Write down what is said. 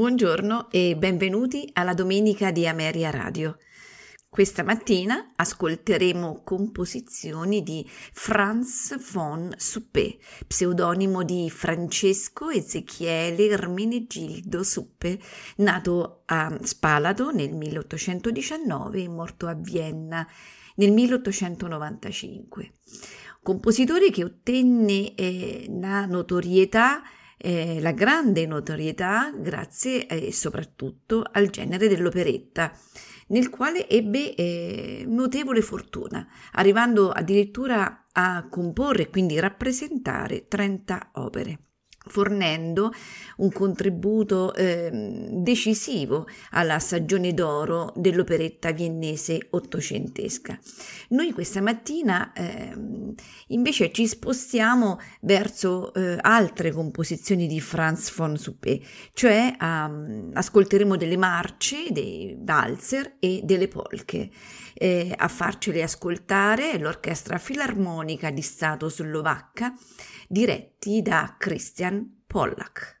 Buongiorno e benvenuti alla domenica di Ameria Radio. Questa mattina ascolteremo composizioni di Franz von Suppé, pseudonimo di Francesco Ezechiele Ermenegildo Suppe, nato a Spalato nel 1819 e morto a Vienna nel 1895. Compositore che ottenne eh, la notorietà eh, la grande notorietà grazie eh, soprattutto al genere dell'operetta, nel quale ebbe eh, notevole fortuna, arrivando addirittura a comporre e quindi rappresentare 30 opere fornendo un contributo eh, decisivo alla stagione d'oro dell'operetta viennese ottocentesca. Noi questa mattina eh, invece ci spostiamo verso eh, altre composizioni di Franz von Suppé, cioè um, ascolteremo delle marce, dei valzer e delle polche. Eh, a farcele ascoltare l'Orchestra Filarmonica di Stato Slovacca diretti da Christian Pollack.